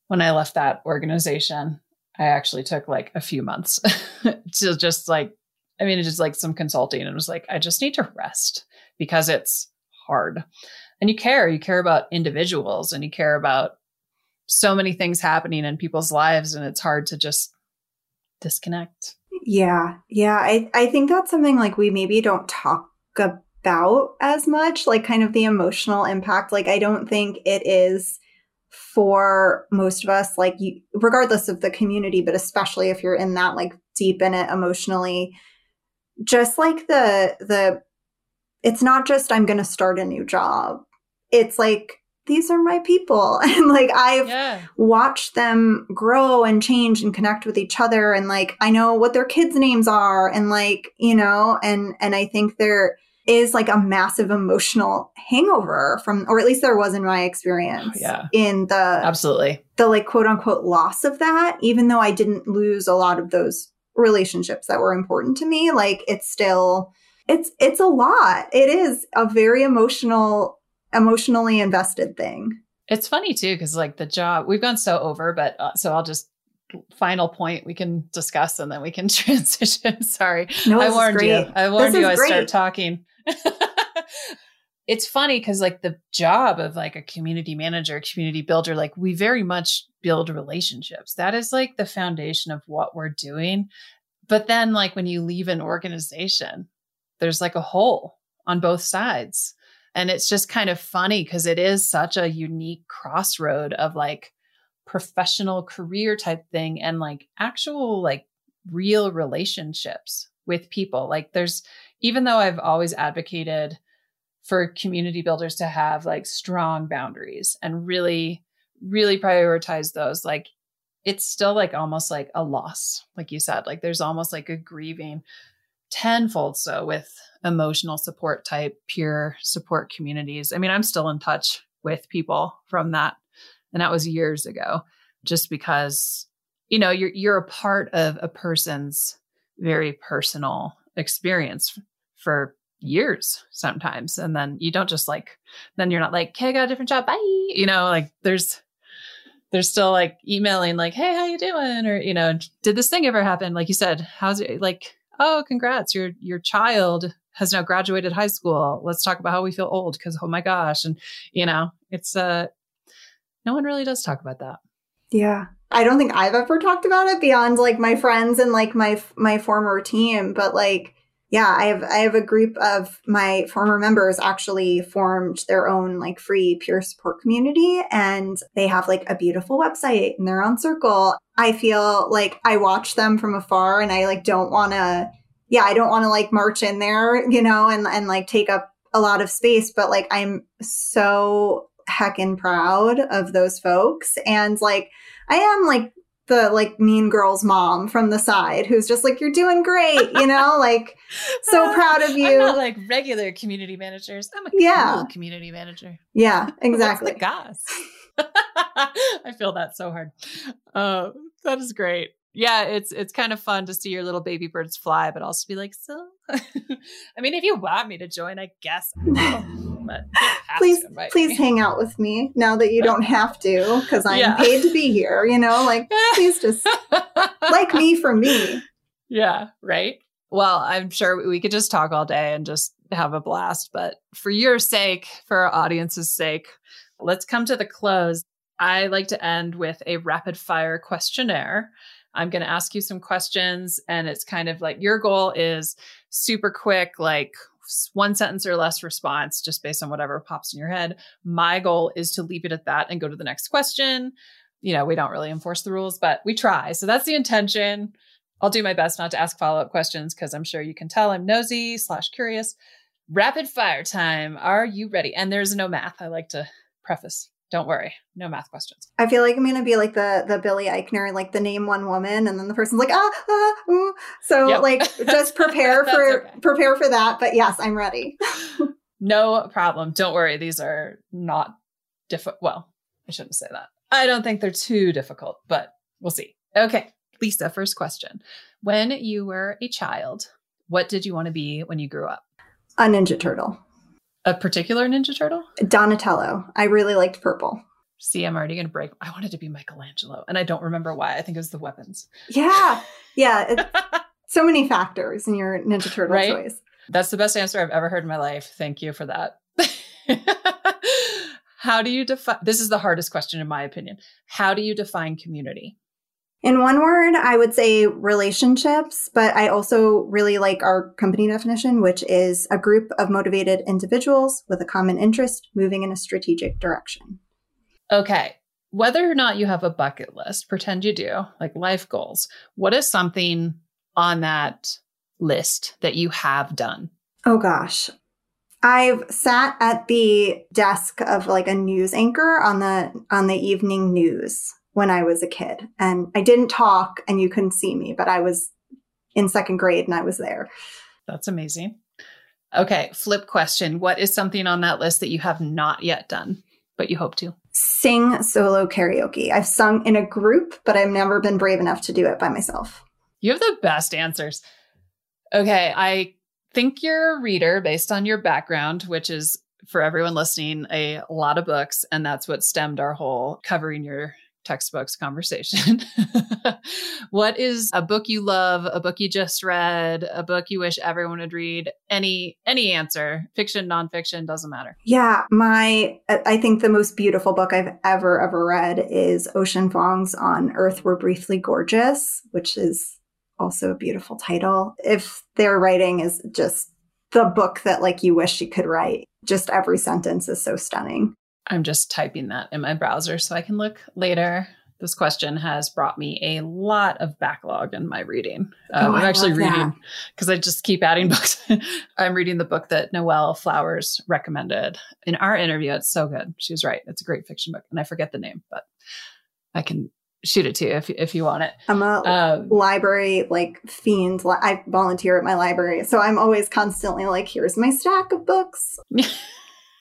Speaker 2: when I left that organization, I actually took like a few months to just like, I mean, it's just like some consulting and was like, I just need to rest because it's hard. And you care, you care about individuals and you care about so many things happening in people's lives. And it's hard to just disconnect.
Speaker 1: Yeah. Yeah. I, I think that's something like we maybe don't talk about as much, like kind of the emotional impact. Like, I don't think it is for most of us, like you, regardless of the community, but especially if you're in that like deep in it emotionally, just like the, the it's not just I'm going to start a new job. It's like these are my people and like I've
Speaker 2: Yeah.
Speaker 1: watched them grow and change and connect with each other and like I know what their kids names are and like, you know, and and I think there is like a massive emotional hangover from or at least there was in my experience
Speaker 2: Oh, yeah.
Speaker 1: in the
Speaker 2: Absolutely.
Speaker 1: the like quote unquote loss of that, even though I didn't lose a lot of those relationships that were important to me, like it's still it's it's a lot. It is a very emotional emotionally invested thing.
Speaker 2: It's funny too, because like the job, we've gone so over, but uh, so I'll just final point we can discuss and then we can transition. Sorry.
Speaker 1: No,
Speaker 2: I warned you. I warned
Speaker 1: This
Speaker 2: you I start talking. it's funny because like the job of like a community manager, community builder, like we very much build relationships. That is like the foundation of what we're doing. But then like when you leave an organization, there's like a hole on both sides. And it's just kind of funny because it is such a unique crossroad of like professional career type thing and like actual like real relationships with people. Like there's even though I've always advocated for community builders to have like strong boundaries and really really prioritize those like it's still like almost like a loss like you said like there's almost like a grieving tenfold so with emotional support type peer support communities. I mean i'm still in touch with people from that and that was years ago just because you know you're you're a part of a person's very personal experience for years sometimes and then you don't just like then you're not like okay i got a different job. Bye. You know like there's there's still like emailing like hey how you doing? or you know did this thing ever happen? Like you said how's it like oh congrats. Your your child has now graduated high school. Let's talk about how we feel old because oh my gosh. And you know it's uh no one really does talk about that.
Speaker 1: Yeah. I don't think I've ever talked about it beyond like my friends and like my my former team, but like yeah, I have I have a group of my former members actually formed their own like free peer support community and they have like a beautiful website and they're on Circle. I feel like I watch them from afar and I like don't want to yeah, I don't want to like march in there, you know, and and like take up a lot of space, but like I'm so heckin' proud of those folks and like I am like the like mean girl's mom from the side who's just like you're doing great, you know, like so proud of you.
Speaker 2: like regular community managers i'm a
Speaker 1: Yeah.
Speaker 2: cool community manager
Speaker 1: yeah, exactly.
Speaker 2: The goss? I feel that so hard. Uh, that is great. Yeah, it's it's kind of fun to see your little baby birds fly, but also be like, so. I mean, if you want me to join, I guess. I will, but you don't have
Speaker 1: please please hang out with me now that you don't have to because I'm
Speaker 2: Yeah.
Speaker 1: paid to be here, you know, like please just like me for me.
Speaker 2: Yeah, right. Well, I'm sure we could just talk all day and just have a blast, but for your sake, for our audience's sake, let's come to the close. I like to end with a rapid fire questionnaire. I'm going to ask you some questions, and it's kind of like your goal is super quick, like one sentence or less response, just based on whatever pops in your head. My goal is to leave it at that and go to the next question. You know, we don't really enforce the rules, but we try. So that's the intention. I'll do my best not to ask follow up questions because I'm sure you can tell I'm nosy slash curious. Rapid fire time. Are you ready? And there's no math. I like to preface. Don't worry, no math questions.
Speaker 1: I feel like I'm gonna be like the the Billy Eichner, like the name one woman, and then the person's like ah ah ooh. So
Speaker 2: Yep.
Speaker 1: like just prepare for
Speaker 2: okay.
Speaker 1: prepare for that. But yes, I'm ready.
Speaker 2: No problem. Don't worry. These are not difficult. Well, I shouldn't say that. I don't think they're too difficult, but we'll see. Okay, Lisa, first question. When you were a child, what did you want to be when you grew up?
Speaker 1: A Ninja Turtle,
Speaker 2: A particular Ninja Turtle?
Speaker 1: Donatello. I really liked purple.
Speaker 2: See, I'm already going to break. I wanted to be Michelangelo, and I don't remember why. I think it was the weapons.
Speaker 1: Yeah, yeah. So many factors in your Ninja Turtle
Speaker 2: Right?
Speaker 1: choice.
Speaker 2: That's the best answer I've ever heard in my life. Thank you for that. How do you define this is the hardest question in my opinion. How do you define community?
Speaker 1: In one word, I would say relationships, but I also really like our company definition, which is a group of motivated individuals with a common interest moving in a strategic direction.
Speaker 2: Okay. Whether or not you have a bucket list, pretend you do, like life goals. What is something on that list that you have done?
Speaker 1: Oh gosh. I've sat at the desk of like a news anchor on the on the evening news when I was a kid. And I didn't talk and you couldn't see me, but I was in second grade and I was there.
Speaker 2: That's amazing. Okay, flip question. What is something on that list that you have not yet done, but you hope to?
Speaker 1: Sing solo karaoke. I've sung in a group, but I've never been brave enough to do it by myself.
Speaker 2: You have the best answers. Okay, I think you're a reader based on your background, which is for everyone listening, a lot of books. And that's what stemmed our whole covering your textbooks conversation. what is a book you love, a book you just read, a book you wish everyone would read? Any any answer, fiction, nonfiction, doesn't matter.
Speaker 1: Yeah, my I think the most beautiful book I've ever ever read is Ocean Vuong's On Earth We're Briefly Gorgeous, which is also a beautiful title. If their writing is just the book that like you wish you could write, just every sentence is so stunning.
Speaker 2: I'm just typing that in my browser so I can look later. This question has brought me a lot of backlog in my reading. Um, oh, I'm actually reading because I just keep adding books. I'm reading the book that Noelle Flowers recommended in our interview. It's so good. She was right. It's a great fiction book, and I forget the name, but I can shoot it to you if if you want it.
Speaker 1: I'm a um, library like fiend. I volunteer at my library, so I'm always constantly like, "Here's my stack of books."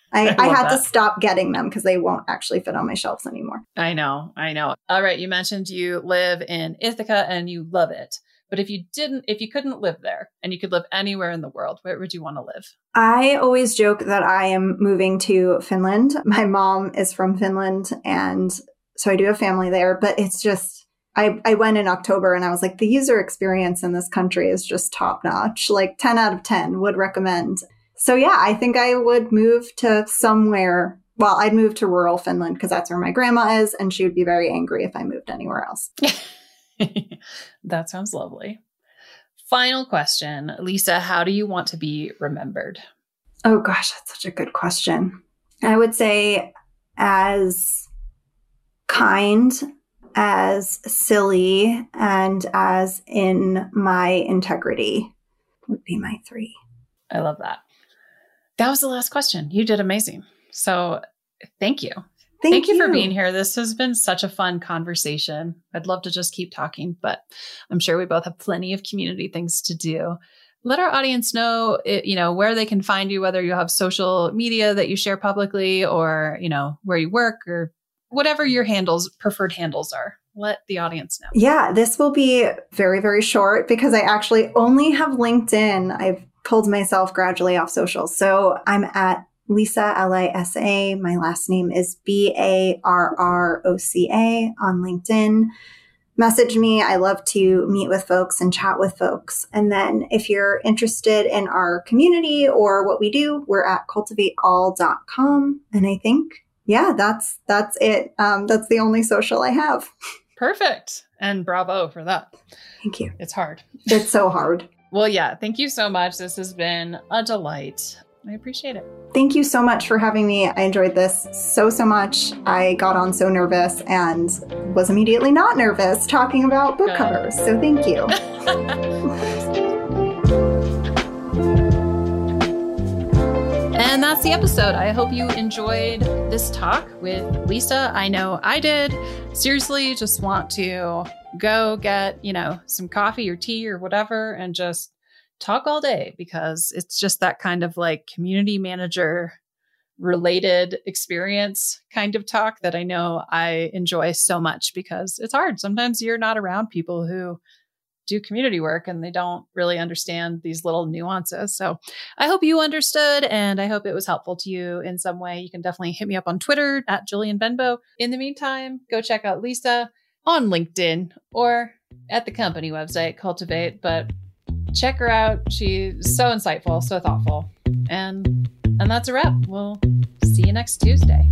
Speaker 1: I, I, I had that. to stop getting them because they won't actually fit on my shelves anymore.
Speaker 2: I know, I know. All right, you mentioned you live in Ithaca and you love it. But if you didn't, if you couldn't live there and you could live anywhere in the world, where would you want to live?
Speaker 1: I always joke that I am moving to Finland. My mom is from Finland and so I do have family there, but it's just, I, I went in October and I was like, the user experience in this country is just top notch. Like 10 out of 10 would recommend. So yeah, I think I would move to somewhere. Well, I'd move to rural Finland because that's where my grandma is, and she would be very angry if I moved anywhere else.
Speaker 2: that sounds lovely. Final question, Lisa, how do you want to be remembered?
Speaker 1: Oh gosh, that's such a good question. I would say as kind, as silly, and as in my integrity would be my three.
Speaker 2: I love that. That was the last question. You did amazing. So thank you. Thank, thank you. you for being here. This has been such a fun conversation. I'd love to just keep talking, but I'm sure we both have plenty of community things to do let our audience know it, you know where they can find you whether you have social media that you share publicly or you know where you work or whatever your handles, preferred handles are. Let the audience know.
Speaker 1: Yeah, this will be very, very short because I actually only have LinkedIn. I've pulled myself gradually off socials. So I'm at Lisa, L I S A. My last name is B A R R O C A on LinkedIn. Message me. I love to meet with folks and chat with folks. And then if you're interested in our community or what we do, we're at cultivateall.com. And I think yeah, that's that's it. Um, that's the only social I have.
Speaker 2: Perfect. And bravo for that.
Speaker 1: Thank you.
Speaker 2: It's hard.
Speaker 1: It's so hard.
Speaker 2: Well, yeah, thank you so much. This has been a delight. I appreciate it.
Speaker 1: Thank you so much for having me. I enjoyed this so, so much. I got on so nervous and was immediately not nervous talking about book Good. covers. So thank you.
Speaker 2: And that's the episode. I hope you enjoyed this talk with Lisa. I know I did. Seriously, just want to go get, you know, some coffee or tea or whatever and just talk all day because it's just that kind of like community manager related experience kind of talk that I know I enjoy so much because it's hard. Sometimes you're not around people who do community work and they don't really understand these little nuances. So I hope you understood and I hope it was helpful to you in some way. You can definitely hit me up on Twitter at Jillian Benbow. In the meantime, go check out Lisa on LinkedIn or at the company website, Cultivate. But check her out. She's so insightful, so thoughtful. And and that's a wrap. We'll see you next Tuesday.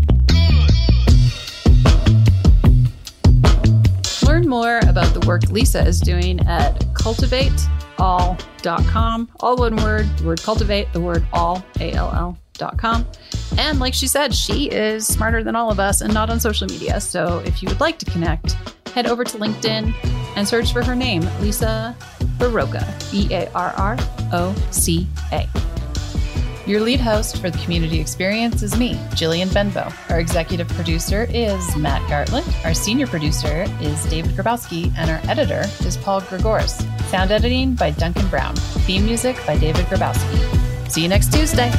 Speaker 2: Learn more about the work Lisa is doing at cultivateall.com. All one word, the word cultivate, the word all, A L L. Dot com. And like she said, she is smarter than all of us and not on social media. So if you would like to connect, head over to LinkedIn and search for her name, Lisa Barroca, B A R R O C A. Your lead host for the community experience is me, Jillian Benbow. Our executive producer is Matt Gartland. Our senior producer is David Grabowski, and our editor is Paul Gregoris. Sound editing by Duncan Brown. Theme music by David Grabowski. See you next Tuesday.